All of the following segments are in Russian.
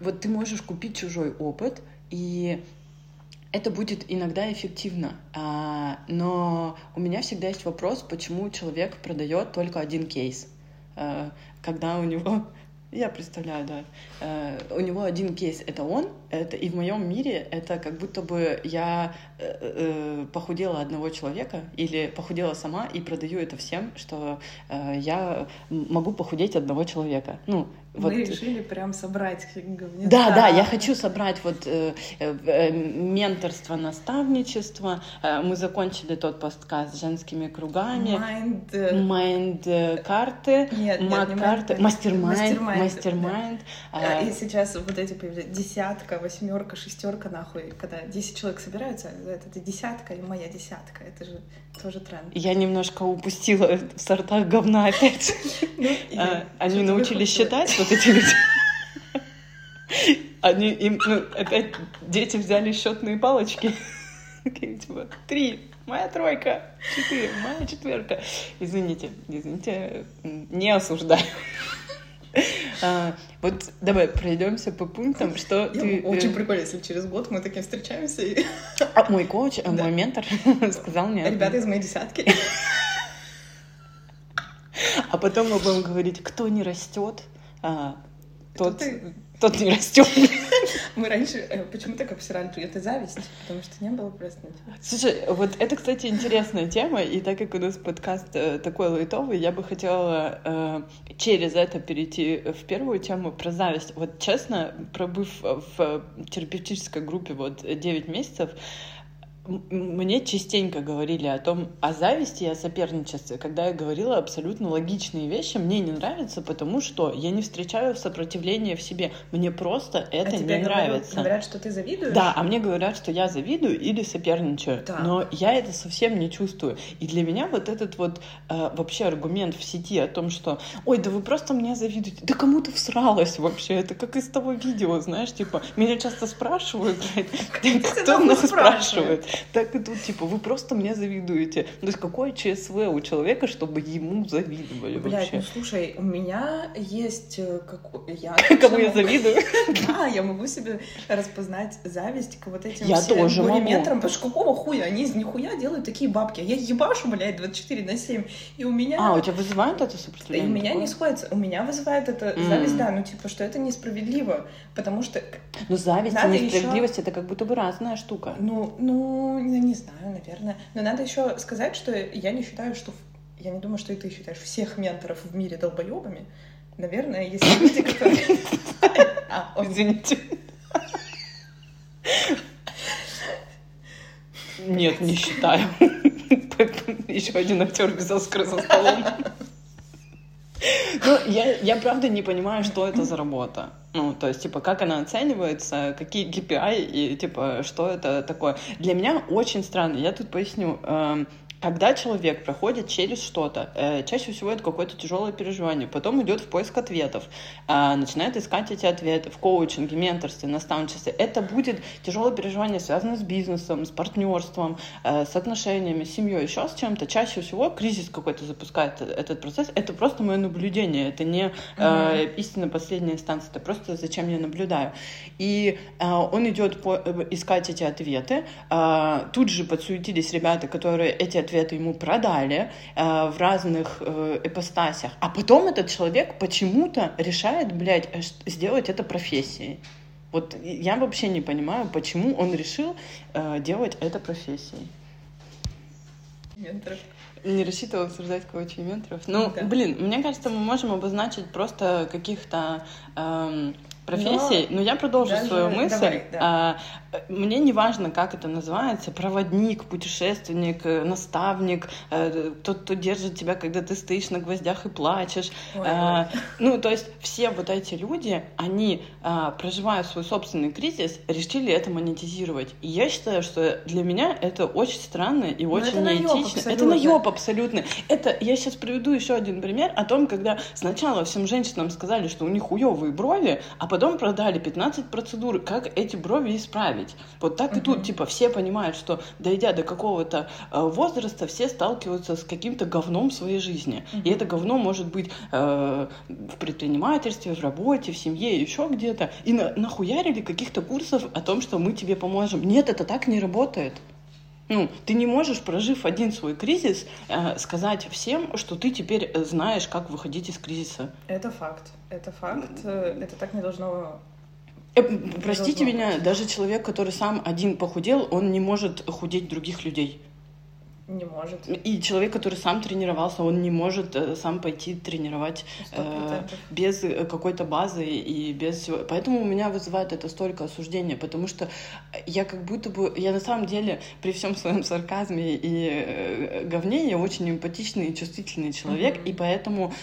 вот ты можешь купить чужой опыт, и это будет иногда эффективно, а, но у меня всегда есть вопрос, почему человек продает только один кейс, а, когда у него я представляю, да. Э, у него один кейс — это он, это и в моем мире это как будто бы я э, э, похудела одного человека или похудела сама и продаю это всем, что э, я могу похудеть одного человека. Ну, мы вот... решили прям собрать говнеца. Да, да, я хочу собрать вот э, э, менторство, наставничество. Э, мы закончили тот подкаст с женскими кругами. Mind... Mind-карты. Нет, МАК-карты. Mastermind. Mastermind. И сейчас вот эти десятка, восьмерка, шестерка, нахуй, когда десять человек собираются, это десятка и моя десятка. Это же тоже тренд. Я немножко упустила в сортах говна опять. Ну, а, они научились считать, вот эти люди. Они им, ну, опять дети взяли счетные палочки. Типа, три, моя тройка, четыре, моя четверка. Извините, извините, не осуждаю. А, вот давай пройдемся по пунктам, что Я ты... Очень э, прикольно, если через год мы таким встречаемся. И... А мой коуч, да. мой ментор сказал мне... Ребята из моей десятки. А потом мы будем говорить, кто не растет, а, тот, тот не растет. Мы раньше э, почему-то как все раньше это зависть, потому что не было просто Слушай, вот это, кстати, интересная тема, и так как у нас подкаст э, такой лайтовый, я бы хотела э, через это перейти в первую тему про зависть. Вот честно, пробыв в терапевтической группе вот 9 месяцев, мне частенько говорили о том, о зависти и о соперничестве, когда я говорила абсолютно логичные вещи. Мне не нравится, потому что я не встречаю сопротивления в себе. Мне просто это а не нравится. Говорят, что ты завидуешь? Да, а мне говорят, что я завидую или соперничаю. Да. Но я это совсем не чувствую. И для меня вот этот вот э, вообще аргумент в сети о том, что ой, да вы просто мне завидуете. Да кому ты всралась вообще? Это как из того видео, знаешь, типа, меня часто спрашивают, кто нас спрашивает? Так и тут, типа, вы просто мне завидуете. То есть какое ЧСВ у человека, чтобы ему завидовали Блядь, вообще? ну слушай, у меня есть... Э, как... Я Кому я завидую? Да, я могу себе распознать зависть к вот этим я тоже могу. потому что какого хуя? Они из нихуя делают такие бабки. Я ебашу, блядь, 24 на 7. И у меня... А, у тебя вызывает это сопротивление? И у меня не сходится. У меня вызывает это зависть, да, ну типа, что это несправедливо, потому что... Ну зависть и несправедливость — это как будто бы разная штука. Ну, ну, ну, не знаю, наверное. Но надо еще сказать, что я не считаю, что... Я не думаю, что и ты считаешь всех менторов в мире долбоебами. Наверное, есть люди, которые... А, извините. Нет, не считаю. Еще один актер без Оскара за столом. Ну, я, я правда не понимаю, что это за работа. Ну, то есть, типа, как она оценивается, какие KPI и, типа, что это такое. Для меня очень странно. Я тут поясню. Когда человек проходит через что-то, э, чаще всего это какое-то тяжелое переживание, потом идет в поиск ответов, э, начинает искать эти ответы в коучинге, менторстве, наставничестве. Это будет тяжелое переживание, связанное с бизнесом, с партнерством, э, с отношениями, с семьей, еще с чем-то. Чаще всего кризис какой-то запускает этот процесс. Это просто мое наблюдение, это не э, истина последняя инстанция, это просто зачем я наблюдаю. И э, он идет по, э, искать эти ответы. Э, тут же подсуетились ребята, которые эти ответы ему продали э, в разных э, ипостасях, а потом этот человек почему-то решает, блядь, э, сделать это профессией. Вот я вообще не понимаю, почему он решил э, делать это профессией. Менторов. Не рассчитывал обсуждать коучей менторов. Ну, да. блин, мне кажется, мы можем обозначить просто каких-то эм, профессий, но, но я продолжу даже... свою мысль. Давай, да. а, мне не важно, как это называется, проводник, путешественник, э, наставник, э, тот, кто держит тебя, когда ты стоишь на гвоздях и плачешь. Ой, а, ой. Ну, то есть все вот эти люди, они, а, проживая свой собственный кризис, решили это монетизировать. И я считаю, что для меня это очень странно и но очень неэтично. Это наеб абсолютно. Это, я сейчас приведу еще один пример о том, когда сначала всем женщинам сказали, что у них хуевые брови, а потом потом продали 15 процедур, как эти брови исправить. Вот так и тут, типа, все понимают, что дойдя до какого-то э, возраста, все сталкиваются с каким-то говном в своей жизни. И это говно может быть э, в предпринимательстве, в работе, в семье, еще где-то. И на, нахуярили каких-то курсов о том, что мы тебе поможем. Нет, это так не работает. Ну, ты не можешь, прожив один свой кризис, э, сказать всем, что ты теперь знаешь, как выходить из кризиса. Это факт. Это факт. Э, это так не должно Э, Простите меня, даже человек, который сам один похудел, он не может худеть других людей. Не может. И человек, который сам тренировался, он не может э, сам пойти тренировать э, без э, какой-то базы и без всего. Поэтому у меня вызывает это столько осуждения, потому что я как будто бы, я на самом деле при всем своем сарказме и э, говне, я очень эмпатичный и чувствительный человек, mm-hmm. и поэтому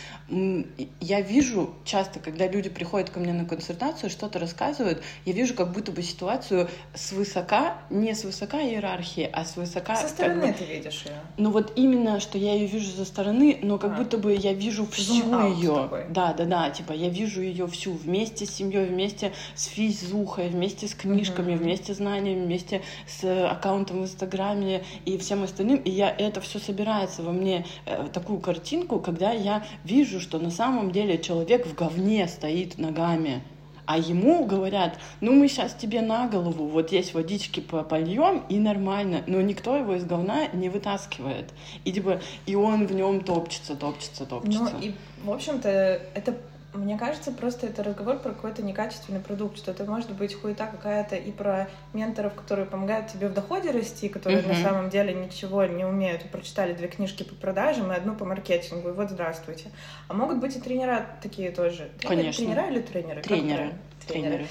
я вижу часто, когда люди приходят ко мне на консультацию, что-то рассказывают, я вижу как будто бы ситуацию с высока, не с высока иерархии, а с высока... Со стороны как бы, ты видишь ее. Ну вот именно, что я ее вижу со стороны, но как а. будто бы я вижу всю ее. Да, да, да, типа я вижу ее всю вместе с семьей, вместе с физухой, вместе с книжками, mm-hmm. вместе с знаниями, вместе с аккаунтом в Инстаграме и всем остальным. И я это все собирается во мне э, такую картинку, когда я вижу, что на самом деле человек в говне стоит ногами. А ему говорят, ну мы сейчас тебе на голову, вот есть водички польем и нормально. Но никто его из говна не вытаскивает. И типа, и он в нем топчется, топчется, топчется. Ну и, в общем-то, это мне кажется, просто это разговор про какой-то некачественный продукт, что это может быть хуета какая-то и про менторов, которые помогают тебе в доходе расти, которые uh-huh. на самом деле ничего не умеют прочитали две книжки по продажам и одну по маркетингу, и вот здравствуйте. А могут быть и тренера такие тоже. Конечно. Тренера или тренеры? Тренеры. Тренеры.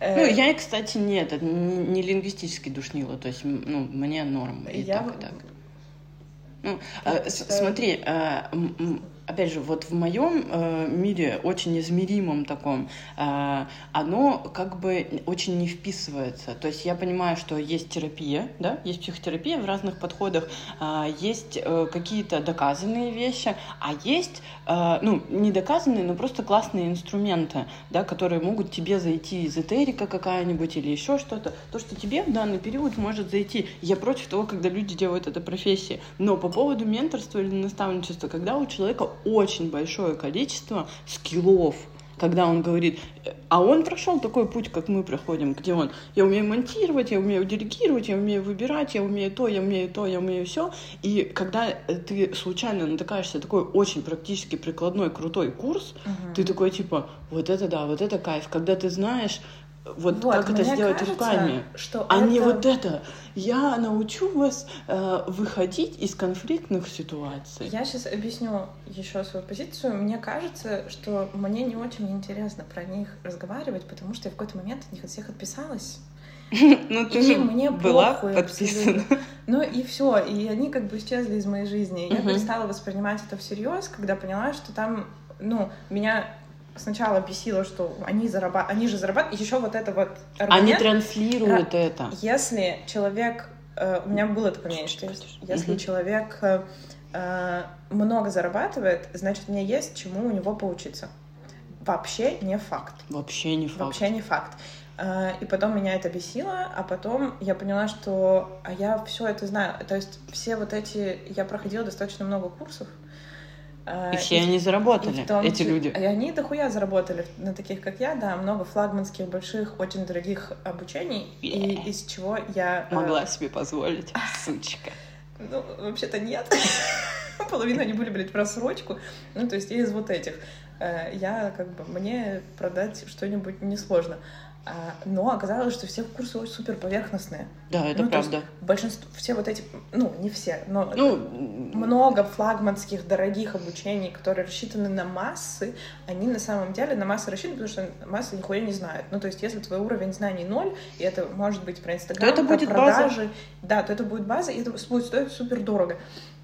Э, ну, я, кстати, нет, это не, не лингвистически душнила, то есть, ну, мне норм и я... так, и так. Ну, э, смотри, э, опять же, вот в моем э, мире, очень измеримом таком, э, оно как бы очень не вписывается. То есть я понимаю, что есть терапия, да, есть психотерапия в разных подходах, э, есть э, какие-то доказанные вещи, а есть, э, ну, не доказанные, но просто классные инструменты, да, которые могут тебе зайти, эзотерика какая-нибудь или еще что-то. То, что тебе в данный период может зайти. Я против того, когда люди делают это профессии. Но по поводу менторства или наставничества, когда у человека очень большое количество скиллов, когда он говорит, а он прошел такой путь, как мы проходим, где он, я умею монтировать, я умею делегировать, я умею выбирать, я умею то, я умею то, я умею все. И когда ты случайно натыкаешься такой очень практически прикладной крутой курс, угу. ты такой типа, вот это да, вот это кайф. Когда ты знаешь, вот, вот как это сделать кажется, руками, что а это... не вот это. Я научу вас э, выходить из конфликтных ситуаций. Я сейчас объясню еще свою позицию. Мне кажется, что мне не очень интересно про них разговаривать, потому что я в какой-то момент от них от всех отписалась. Ну ты же мне была подписана. Ну и все, и они как бы исчезли из моей жизни. Я перестала воспринимать это всерьез, когда поняла, что там, ну, меня сначала бесило, что они, зараба... они же зарабатывают, еще вот это вот аргумент. Они транслируют Ра... это. Если человек, э, у меня было такое мнение, что если угу. человек э, много зарабатывает, значит, мне есть чему у него поучиться. Вообще не факт. Вообще не факт. Вообще не факт. Э, и потом меня это бесило, а потом я поняла, что а я все это знаю. То есть все вот эти... Я проходила достаточно много курсов, Э, и все и, они заработали, том, эти люди. И они дохуя заработали на таких, как я, да, много флагманских, больших, очень дорогих обучений, yeah. и из чего я... Э, Могла э... себе позволить, сучка. Ну, вообще-то нет. Половина они были, блядь, про срочку. Ну, то есть я из вот этих. Э, я, как бы, мне продать что-нибудь несложно. А, но оказалось, что все курсы очень супер поверхностные. Да, это ну, правда. Большинство, все вот эти, ну, не все, но ну, много флагманских, дорогих обучений, которые рассчитаны на массы, они на самом деле на массы рассчитаны, потому что массы нихуя не знают. Ну, то есть, если твой уровень знаний ноль, и это может быть про Инстаграм, это про будет продажи, база. да, то это будет база, и это будет стоить супер дорого.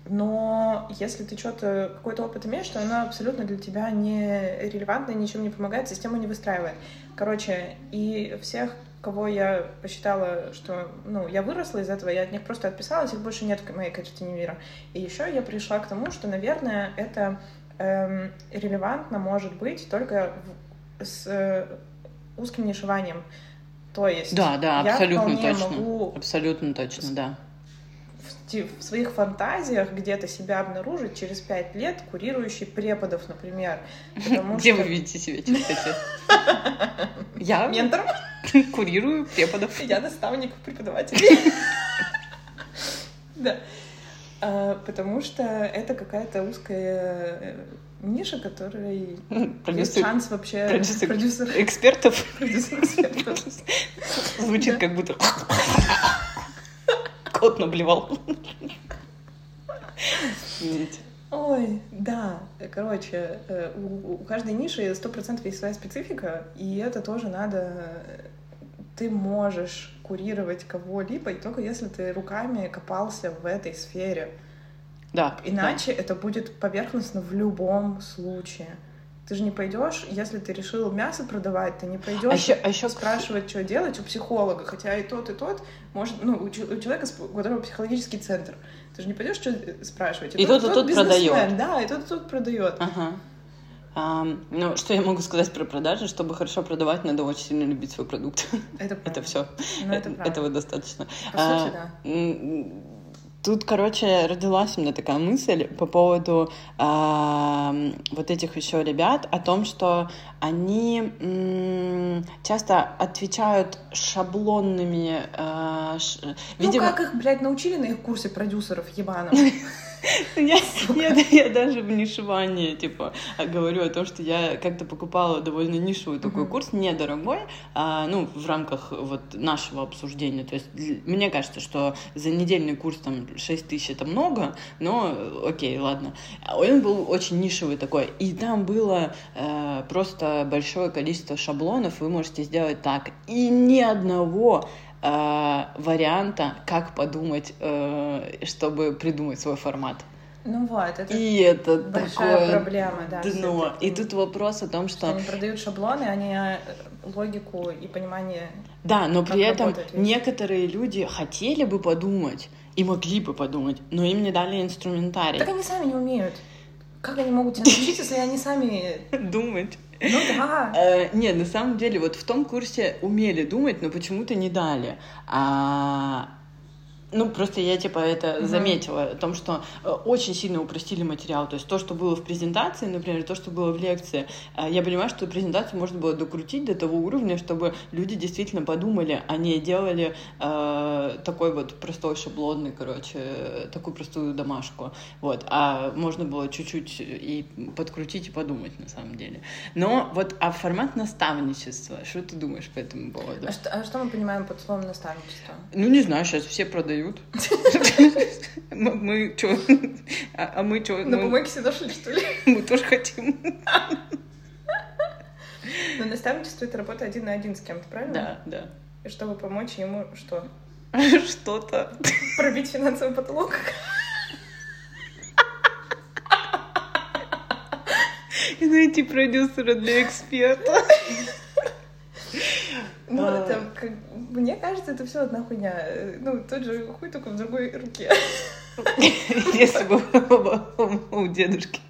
Но если ты что-то, какой-то опыт имеешь, то оно абсолютно для тебя не релевантно, ничем не помогает, система не выстраивает. Короче, и всех, кого я посчитала, что, ну, я выросла из этого, я от них просто отписалась, их больше нет в моей картине мира. И еще я пришла к тому, что, наверное, это эм, релевантно может быть только в, с узким нишеванием. То есть Да, да, я абсолютно точно. могу Абсолютно точно, да. В, своих фантазиях где-то себя обнаружить через пять лет курирующий преподов, например. Потому Где что... вы видите себя через пять лет? Я Ментором? курирую преподов. Я наставник преподавателей. Да. А, Потому что это какая-то узкая э, ниша, которой есть Продюсер шанс вообще продюсер- продюсер экспертов продюсер экспертов. звучит как будто кот наблевал. Извините. Ой, да, короче, э, у, у каждой ниши сто процентов есть своя специфика, и это тоже надо... Ты можешь курировать кого-либо, и только если ты руками копался в этой сфере. Да. Иначе это будет поверхностно в любом случае. Ты же не пойдешь, если ты решил мясо продавать, ты не А пойдешь еще, а еще спрашивать, что делать у психолога, хотя и тот, и тот может, ну, у, у человека, у которого психологический центр. Ты же не пойдешь что спрашивать. И тот, и тот бизнесмен, продает. Да, и тот, и тот продает. Ага. Ам, ну, что я могу сказать про продажи? Чтобы хорошо продавать, надо очень сильно любить свой продукт. Это правда. Это все. Ну, это правда. Этого достаточно. По сути, А, да. Тут, короче, родилась у меня такая мысль по поводу ам, вот этих еще ребят о том, что они м, часто отвечают шаблонными, а, ш- видимо, Ну, как их, блядь, научили на их курсе продюсеров ебаном? Я, я, я даже в нишевании, типа, говорю о том, что я как-то покупала довольно нишевый такой Мгм. курс, недорогой, а, ну, в рамках вот нашего обсуждения. То есть мне кажется, что за недельный курс там 6 тысяч это много, но э, окей, ладно. Он был очень нишевый такой, и там было э, просто большое количество шаблонов, вы можете сделать так. И ни одного э, варианта, как подумать, э, чтобы придумать свой формат. Ну вот, это И это большая такое проблема, да. дно. И тут вопрос о том, Что что... они продают шаблоны, они э, логику и понимание Да, но при этом работает вещь. некоторые люди хотели бы подумать и могли бы подумать, но им не дали инструментарий. Так они сами не умеют. Как они могут тебя научить, если они сами... Думать. Ну да. Э, не, на самом деле, вот в том курсе умели думать, но почему-то не дали. А, ну, просто я, типа, это Мгм. заметила, о том, что э, очень сильно упростили материал. То есть то, что было в презентации, например, то, что было в лекции, э, я понимаю, что презентацию можно было докрутить до того уровня, чтобы люди действительно подумали, а не делали э, такой вот простой шаблонный, короче, такую простую домашку. Вот. А можно было чуть-чуть и подкрутить, и подумать, на самом деле. Но вот, а формат наставничества, что ты думаешь по этому поводу? А что, а что мы понимаем под словом наставничество? Ну, не знаю, сейчас все продают. Мы- Мы что? А мы что? На помойке все дошли, что ли? Мы тоже хотим. Но наставничество — это работа один на один с кем-то, правильно? Да, да. И чтобы помочь ему что? Что-то. Пробить финансовый потолок? И найти продюсера для эксперта. Ну, А. это, как- мне кажется, это все одна хуйня. Э, Ну, тот же хуй только в другой руке. Если бы у дедушки.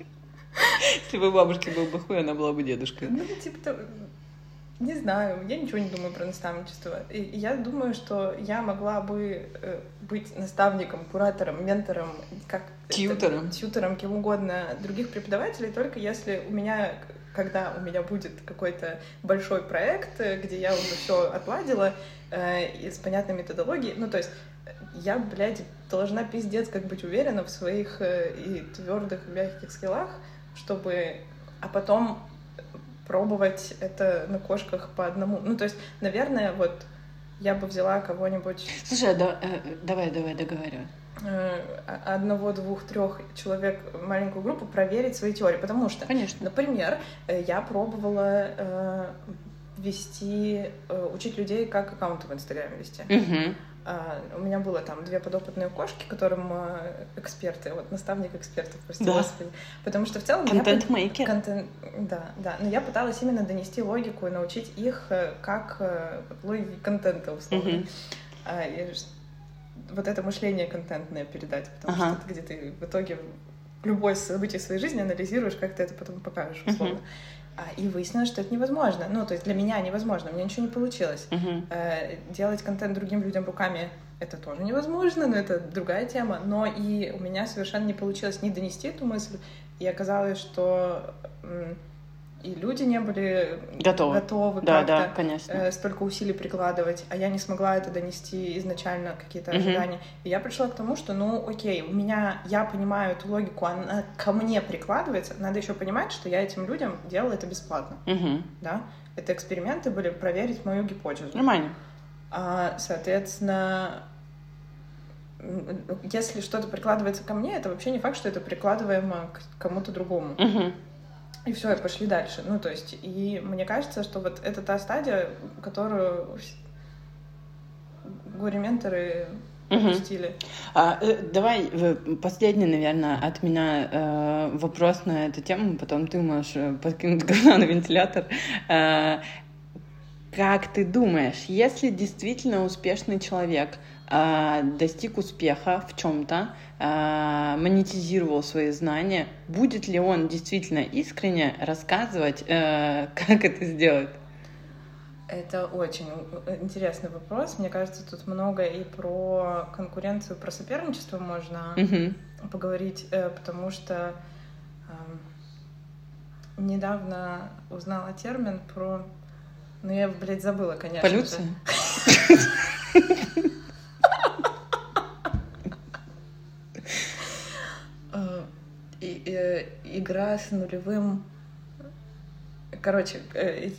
Если бы у бабушки был бы хуй, она была бы дедушкой. Ну, типа, то- не знаю, я ничего не думаю про наставничество. И я думаю, что я могла бы э, быть наставником, куратором, ментором, как это, Тьютором. тьютором, кем угодно других преподавателей, только если у меня, когда у меня будет какой-то большой проект, э, где я уже все отладила э, с понятной методологией, ну то есть э, я, блядь, должна пиздец как быть уверена в своих э, и твердых, и мягких скиллах, чтобы, а потом пробовать это на кошках по одному. Ну, то есть, наверное, вот я бы взяла кого-нибудь Слушай, а да- э, давай, давай, договаривай. Э, одного, двух, трех человек, маленькую группу, проверить свои теории. Потому что, Конечно. например, э, я пробовала э, вести, э, учить людей, как аккаунты в Инстаграме вести. Мгм. А, у меня было там две подопытные кошки, которым э, эксперты, вот наставник экспертов, прости Да. господи. Потому что в целом я Контент-мейкер. Контент, да, да. Но я пыталась именно донести логику и научить их, как вот логике контента, условно. Мгм. А, и вот это мышление контентное передать, потому Ага. что где ты в итоге любое событие своей жизни анализируешь, как ты это потом покажешь, условно. А, и выяснилось, что это невозможно. Ну, то есть для меня невозможно, у меня ничего не получилось. Э, Делать контент другим людям руками это тоже невозможно, но это другая тема. Но и у меня совершенно не получилось ни донести эту мысль, и оказалось, что и люди не были Готовы. готовы Да, да, конечно. э, столько усилий прикладывать, а я не смогла это донести изначально, какие-то Мгм. ожидания. И я пришла к тому, что, ну, окей, у меня, я понимаю эту логику, она ко мне прикладывается, надо еще понимать, что я этим людям делала это бесплатно, Мгм. да. Это эксперименты были проверить мою гипотезу. Нормально. А, соответственно, если что-то прикладывается ко мне, это вообще не факт, что это прикладываемо к кому-то другому. Мгм. И все, и пошли дальше. Ну, то есть, и мне кажется, что вот это та стадия, которую Мгм. упустили. А, э, давай э, последний, наверное, от меня э, вопрос на эту тему, потом ты можешь подкинуть говна на вентилятор. Э, как ты думаешь, если действительно успешный человек достиг успеха в чем-то, монетизировал свои знания, будет ли он действительно искренне рассказывать, э, как это сделать? Это очень интересный вопрос. Мне кажется, тут много и про конкуренцию, про соперничество можно Мгм. поговорить, э, потому что эм, недавно узнала термин про... Ну, я блядь, забыла, конечно. Полюция? Э, и- э, игра с нулевым... Короче, э,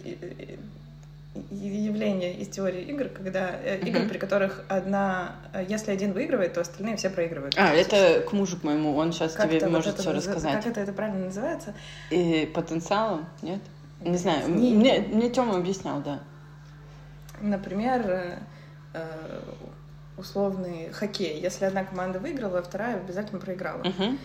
явление из теории игр, когда э, игры, при которых одна... э, Если один выигрывает, то остальные все проигрывают. А, это к мужу к моему, он сейчас Как тебе это может все рассказать. Как это, это правильно называется? И потенциалом, нет? Не знаю, Не- мне, мне Тёма объяснял, да. Например, э, условный хоккей. Если одна команда выиграла, вторая обязательно проиграла. Мгм.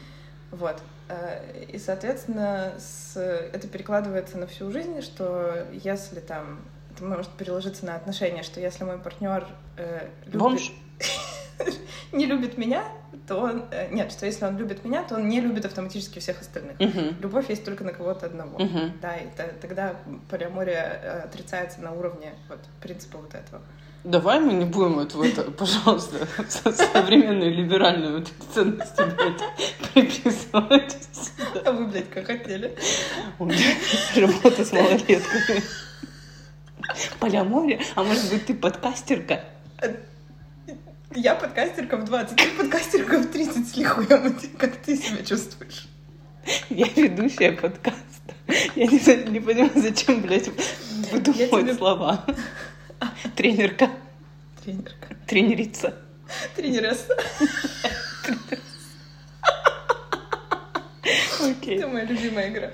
Вот. Э, И, соответственно, с... это перекладывается на всю жизнь, что если там это может переложиться на отношения, что если мой партнер э, любит- Бомж? не любит меня, то он... э, Нет, что если он любит меня, то он не любит автоматически всех остальных. Мгм. Любовь есть только на кого-то одного. Мгм. Да, и т- тогда полиамория э, отрицается на уровне вот, принципа вот этого. Давай мы не будем это, в это пожалуйста, со- современные либеральные ценности приписывать. А вы, блядь, как хотели. Работа с малолетками. Полиамория? А может быть, ты подкастерка? Я подкастерка в 20, ты подкастерка в 30 с лихуем. Как ты себя чувствуешь? Я ведущая подкаста. Я не, не понимаю, зачем, блядь, выдумывать тебе- слова. Тренерка, Тренерка. тренерица. Тренересса. Окей. Это моя любимая игра.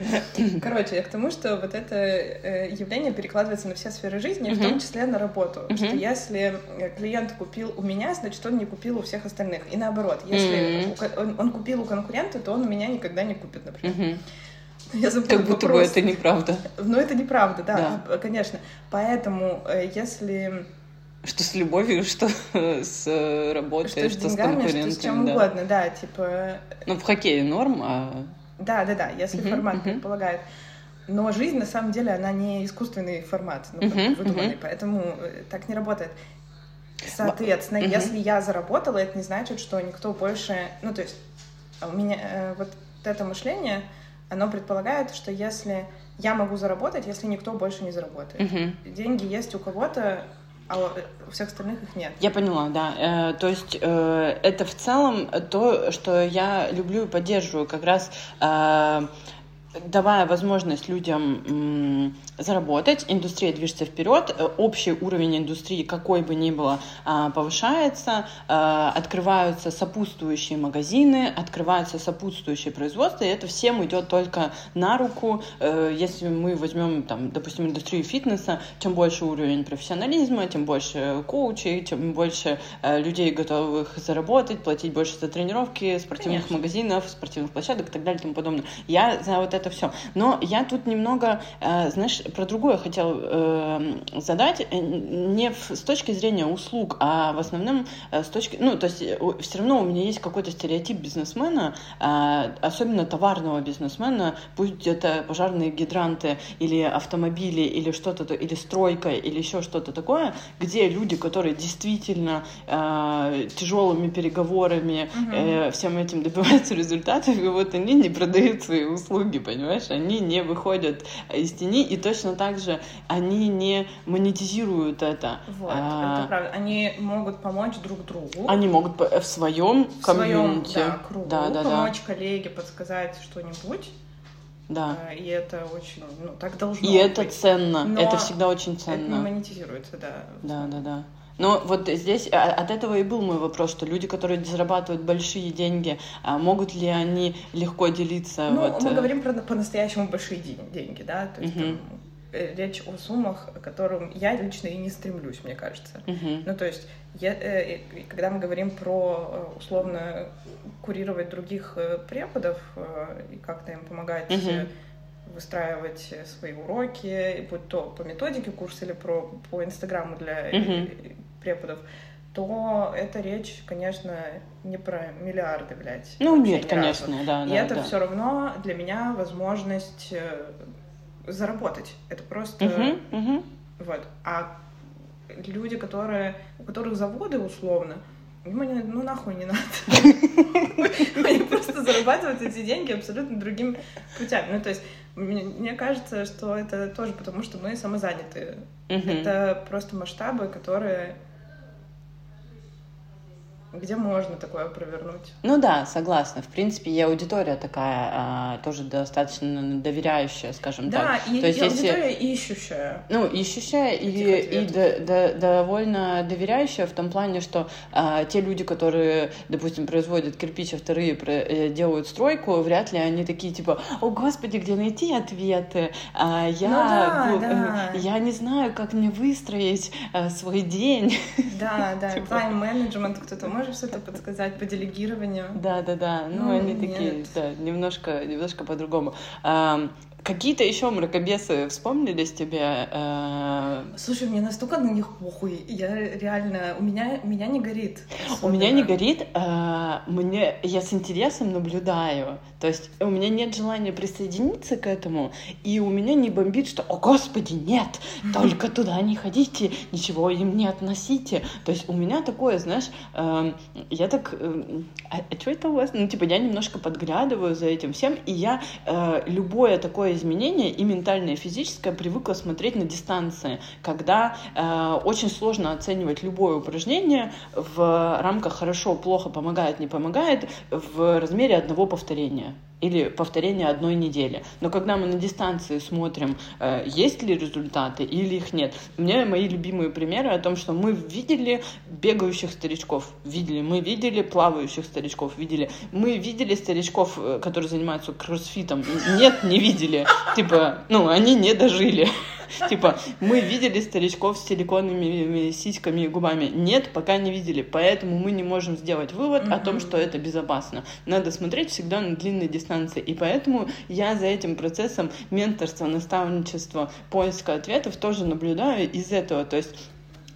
Короче, я к тому, что вот это э, явление перекладывается на все сферы жизни, в том числе на работу. Мгм. Что если э, клиент купил у меня, значит, он не купил у всех остальных. И наоборот, если ко- он, он купил у конкурента, то он у меня никогда не купит, например. Я забыла Как будто бы вопрос. это неправда. Но это неправда, да, Да. э, конечно. Поэтому, если Что с любовью, что с работой, что что, с с деньгами, что с конкурентами. чем да. угодно, да, типа, Ну, в хоккее норм, а... да, да, да, если Мгм, формат мгм. предполагает. Но жизнь, на самом деле, она не искусственный формат, ну, как Мгм, выдуманный, мгм. поэтому э, так не работает. Соответственно, Мгм. если я заработала, это не значит, что никто больше... Ну, то есть а у меня э, вот это мышление, оно предполагает, что если я могу заработать, если никто больше не заработает. Мгм. Деньги есть у кого-то, а у всех остальных их нет. Я поняла, да. Э, то есть э, это в целом то, что я люблю и поддерживаю, как раз э, давая возможность людям заработать, индустрия движется вперед, э, общий уровень индустрии, какой бы ни было, а, повышается, э, открываются сопутствующие магазины, открываются сопутствующие производства, и это всем идет только на руку. Э, Если мы возьмем, там, допустим, индустрию фитнеса, чем больше уровень профессионализма, тем больше коучей, тем больше э, людей, готовых заработать, платить больше за тренировки, спортивных Конечно. магазинов, спортивных площадок и так далее и тому подобное. Я за вот это это все. Но я тут немного, э, знаешь, про другое хотел э, задать, э, не с точки зрения услуг, а в основном с точки, ну, то есть все равно у меня есть какой-то стереотип бизнесмена, особенно товарного бизнесмена, пусть это пожарные гидранты или автомобили или что-то, или стройка или еще что-то такое, где люди, которые действительно тяжелыми переговорами угу. всем этим добиваются результатов, и вот они не продают свои услуги, понимаешь? Они не выходят из тени, и точно так же они не монетизируют это. Вот, а, это правда. Они могут помочь друг другу. Они могут в своем в комьюнити. Своем, да, кругу да, да, помочь да. коллеге, подсказать что-нибудь. Да. А, и это очень, ну, так должно и быть. И это ценно, Но это всегда очень ценно. Это не монетизируется, да. Да, да, да. Но вот здесь а, от этого и был мой вопрос, что люди, которые зарабатывают большие деньги, а могут ли они легко делиться? Ну, вот... мы э, говорим про по-настоящему большие деньги, да, то есть угу. там, э, речь о суммах, к которым я лично и не стремлюсь, мне кажется. Угу. Ну, то есть, я, э, когда мы говорим про условно курировать других преподов и как-то им помогать угу выстраивать свои уроки, будь то по методике курс или про, по Инстаграму для mm-hmm. преподов, то эта речь, конечно, не про миллиарды, блядь. Ну, нет, конечно, разу. да. И да, это да. все равно для меня возможность э, заработать. Это просто... Uh-huh, uh-huh. Вот. А люди, которые, у которых заводы условно, им они, ну нахуй не надо. Они просто зарабатывают эти деньги абсолютно другим путями. Ну, то есть, мне кажется, что это тоже потому, что мы самозанятые. Это просто масштабы, которые где можно такое провернуть. Ну да, согласна. В принципе, и аудитория такая а, тоже достаточно доверяющая, скажем да, так. Да, и, То есть, и аудитория если... ищущая. Ну, ищущая и, и д, д, довольно доверяющая в том плане, что а, те люди, которые, допустим, производят кирпич, а вторые про, э, делают стройку, вряд ли они такие типа, о господи, где найти ответы? А, я, ну, да, да. я не знаю, как мне выстроить а, свой день. Да, да, типа... тайм-менеджмент кто-то может можешь что-то подсказать по делегированию? Да, да, да. Ну, ну они нет. такие, да, немножко, немножко по-другому. Какие-то еще мракобесы вспомнились тебе? Э... Слушай, мне настолько на них похуй. Я реально... У меня, меня не горит. Особенно. У меня не горит. Э, мне... Я с интересом наблюдаю. То есть у меня нет желания присоединиться к этому, и у меня не бомбит, что «О, Господи, нет! Только туда не ходите, ничего им не относите». То есть у меня такое, знаешь, э, я так... Э, а, а что это у вас? Ну, типа, я немножко подглядываю за этим всем, и я э, любое такое изменение, и ментальное, и физическое, привыкла смотреть на дистанции, когда э, очень сложно оценивать любое упражнение в рамках хорошо, плохо, помогает, не помогает в размере одного повторения или повторение одной недели. Но когда мы на дистанции смотрим, э, есть ли результаты или их нет, у меня мои любимые примеры о том, что мы видели бегающих старичков, видели, мы видели плавающих старичков, видели, мы видели старичков, э, которые занимаются кроссфитом, нет, не видели, типа, ну, они не дожили. Типа, мы видели старичков с силиконными сиськами и губами. Нет, пока не видели. Поэтому мы не можем сделать вывод о том, что это безопасно. Надо смотреть всегда на длинной дистанции. И поэтому я за этим процессом менторства, наставничества, поиска ответов тоже наблюдаю из этого. То есть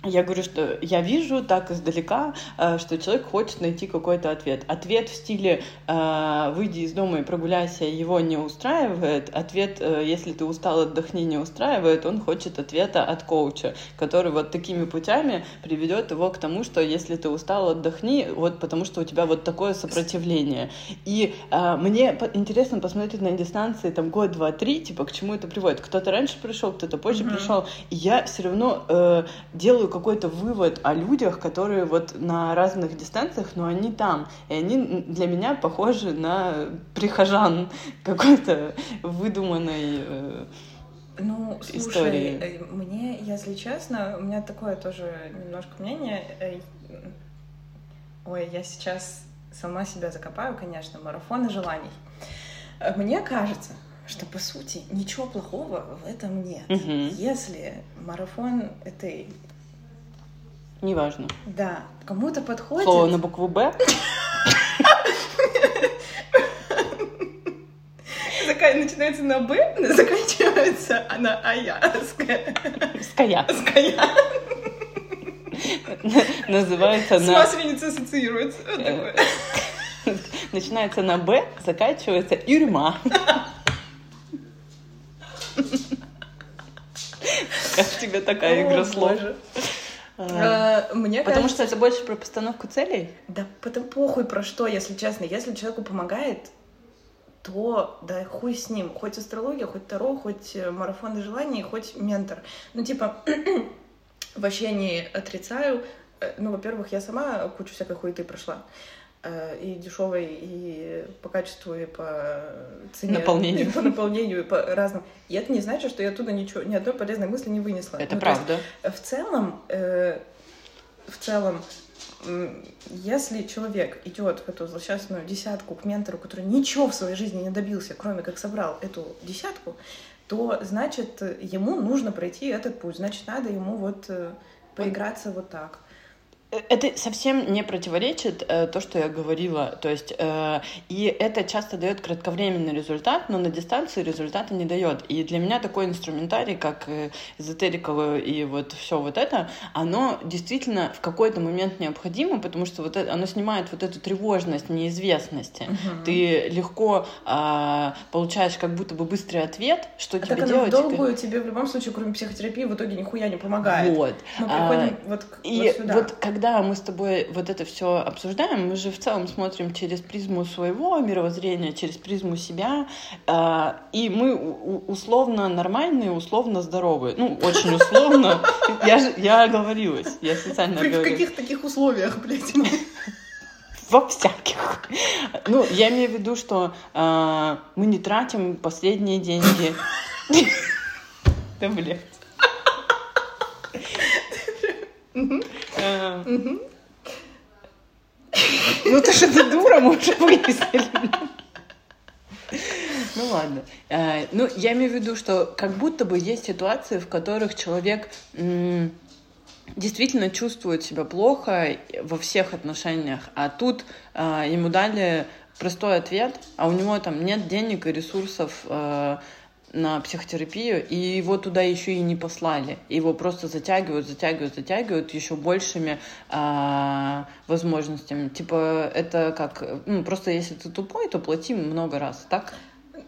я говорю, что я вижу так издалека, э, что человек хочет найти какой-то ответ. Ответ в стиле э, «выйди из дома и прогуляйся» его не устраивает. Ответ э, «если ты устал, отдохни» не устраивает. Он хочет ответа от коуча, который вот такими путями приведет его к тому, что если ты устал, отдохни, вот потому что у тебя вот такое сопротивление. И мне интересно посмотреть на дистанции там год, два, три, типа к чему это приводит. Кто-то раньше пришел, кто-то позже mm-hmm. пришел. И я все равно делаю какой-то вывод о людях, которые вот на разных дистанциях, но они там. И они для меня похожи на прихожан какой-то выдуманной э, ну, слушай, истории. Э, мне, если честно, у меня такое тоже немножко мнение. Э, ой, я сейчас сама себя закопаю, конечно, марафоны желаний. Мне кажется, что по сути ничего плохого в этом нет. Угу. Если марафон это Неважно. Да. Кому-то подходит... Слово на букву «Б». начинается на Б, заканчивается она Ая. Ская. Ская. Называется С на... масленицей ассоциируется. Э. Начинается на Б, заканчивается Юрьма. Как тебе такая игра слов? А, Э, Мне Потому что это больше про постановку целей? Да потом похуй про что, если честно. Если человеку помогает, то да хуй с ним. Хоть астрология, хоть таро, хоть э, марафон желаний, хоть ментор. Ну, типа, вообще не отрицаю. Э, Ну, во-первых, я сама кучу всякой хуеты прошла. Э, И дешевой, и по качеству, и по цене. Наполнению. И по наполнению, и по разным. И это не значит, что я оттуда ничего, ни одной полезной мысли не вынесла. Это Ну, то есть правда. в целом, э, в целом, если человек идет в эту злосчастную десятку к ментору, который ничего в своей жизни не добился, кроме как собрал эту десятку, то значит э, ему нужно пройти этот путь, значит надо ему вот э, поиграться вот так. Э, Это совсем не противоречит э, то, что я говорила. То есть, э, и это часто дает кратковременный результат, но на дистанции результата не дает. И для меня такой инструментарий, как э, эзотерика и вот все вот это, оно действительно в какой-то момент необходимо, потому что вот это, оно снимает вот эту тревожность неизвестности. Ты легко а, получаешь как будто бы быстрый ответ, что А тебе так делать. долгую тебе в любом случае, кроме психотерапии, в итоге нихуя не помогает. Вот. Мы А, приходим вот, к- И вот сюда. вот когда мы с тобой вот это все обсуждаем, мы же в целом смотрим через призму своего мировоззрения, через призму себя, а, и мы условно нормальные, условно здоровые. Ну, очень условно. Я же я оговорилась, я специально При- в каких таких условиях, блядь? Во всяких. Ну, я имею в виду, что а, мы не тратим последние деньги. Да, блядь. Ну ты же ты дура, мы уже выяснили. Ну ладно. Э, Ну, я имею в виду, что как будто бы есть ситуации, в которых человек действительно чувствует себя плохо во всех отношениях, а тут э, ему дали простой ответ, а у него там нет денег и ресурсов э, на психотерапию, и его туда еще и не послали. Его просто затягивают, затягивают, затягивают еще большими а, возможностями. Типа, это как, ну, просто если ты тупой, то плати много раз, так?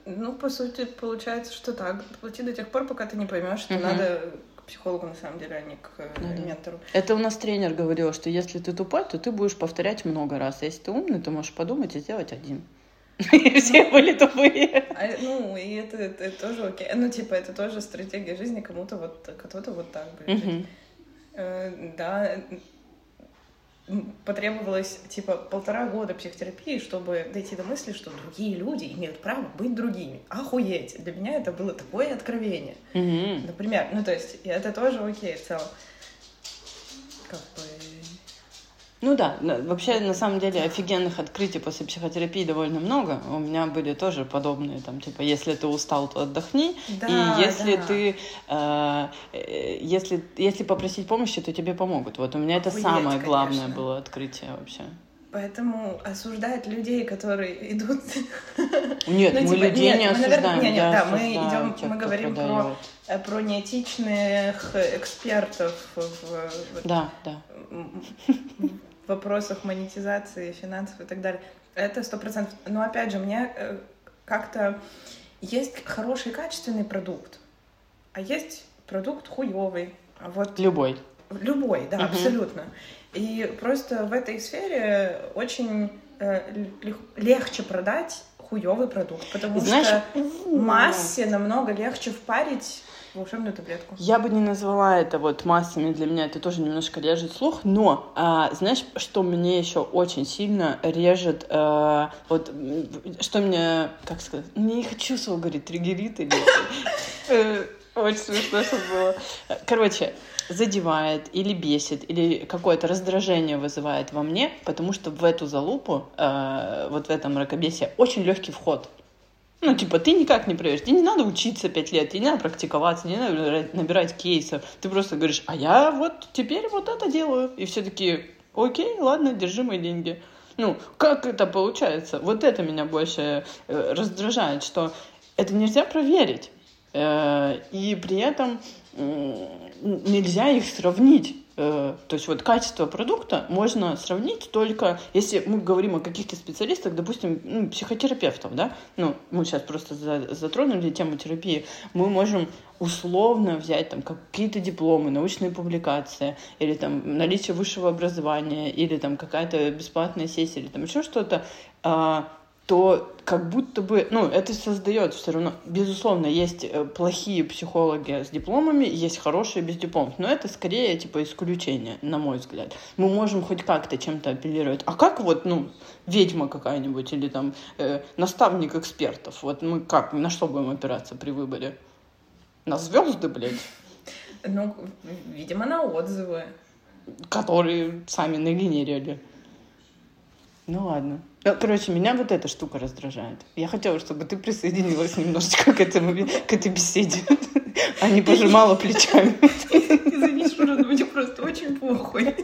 Ну, по сути, получается, что так. Плати до тех пор, пока ты не поймешь, что Мгм. надо к психологу на самом деле, а не к э, Ну да. ментору. Это у нас тренер говорил, что если ты тупой, то ты будешь повторять много раз. А если ты умный, то можешь подумать и сделать один. И все были тупые. А, ну, и это, это тоже окей. Ну, типа, это тоже стратегия жизни, кому-то вот, кто-то вот так будет. Э, да, потребовалось, типа, полтора года психотерапии, чтобы дойти до мысли, что другие люди имеют право быть другими. Охуеть! Для меня это было такое откровение. Например, ну, то есть, и это тоже окей в целом. Как бы... Ну да, вообще на самом деле офигенных открытий после психотерапии довольно много. У меня были тоже подобные, там, типа, если ты устал, то отдохни. Да, и если да. ты, э, э, если, если попросить помощи, то тебе помогут. Вот у меня это Охуеть, самое главное конечно. было открытие вообще. Поэтому осуждать людей, которые идут... Нет, Ну, мы типа, людей нет, не мы, осуждаем. наверное, не, не, я да, мы идем, тех, мы говорим про, продает. э, про неэтичных экспертов в- Да, да. Вопросах монетизации, финансов и так далее. Это сто процентов. Но опять же, мне э, как-то есть хороший качественный продукт, а есть продукт хуёвый. А Вот Любой. Любой, да, Мгм. абсолютно. И просто в этой сфере очень э, лег- легче продать хуёвый продукт, потому знаешь, что массе намного легче впарить волшебную таблетку. Я бы не назвала это вот массами, для меня это тоже немножко режет слух, но а, знаешь, что мне еще очень сильно режет, а, вот, что мне, как сказать, не хочу слово говорить, триггерит или... э, Очень смешно, что было. Короче, задевает или бесит, или какое-то раздражение вызывает во мне, потому что в эту залупу, э, вот в этом мракобесие, очень легкий вход. Ну, типа, ты никак не проверишь. Тебе не надо учиться пять лет, тебе не надо практиковаться, не надо набирать- набирать кейсов. Ты просто говоришь, а я вот теперь вот это делаю. И все таки окей, ладно, держи мои деньги. Ну, как это получается? Вот это меня больше э, раздражает, что это нельзя проверить. Э, и при этом нельзя их сравнить. Э, то есть вот качество продукта можно сравнить только, если мы говорим о каких-то специалистах, допустим, ну, психотерапевтов, да, ну, мы сейчас просто затронули тему терапии, мы можем условно взять там какие-то дипломы, научные публикации, или там наличие высшего образования, или там какая-то бесплатная сессия, или там еще что-то, а, то как будто бы, ну, это создает все равно, безусловно, есть э, плохие психологи с дипломами, есть хорошие без дипломов, но это скорее, типа, исключение, на мой взгляд. Мы можем хоть как-то чем-то апеллировать. А как вот, ну, ведьма какая-нибудь или там э, наставник экспертов, вот мы как, на что будем опираться при выборе? На звезды, блядь? Ну, видимо, на отзывы. Которые сами нагенерили. Ну ладно. Ну, короче, меня вот эта штука раздражает. Я хотела, чтобы ты присоединилась немножечко к, этому, к этой беседе, а не пожимала плечами. Извини, Шура, но мне просто очень похуй.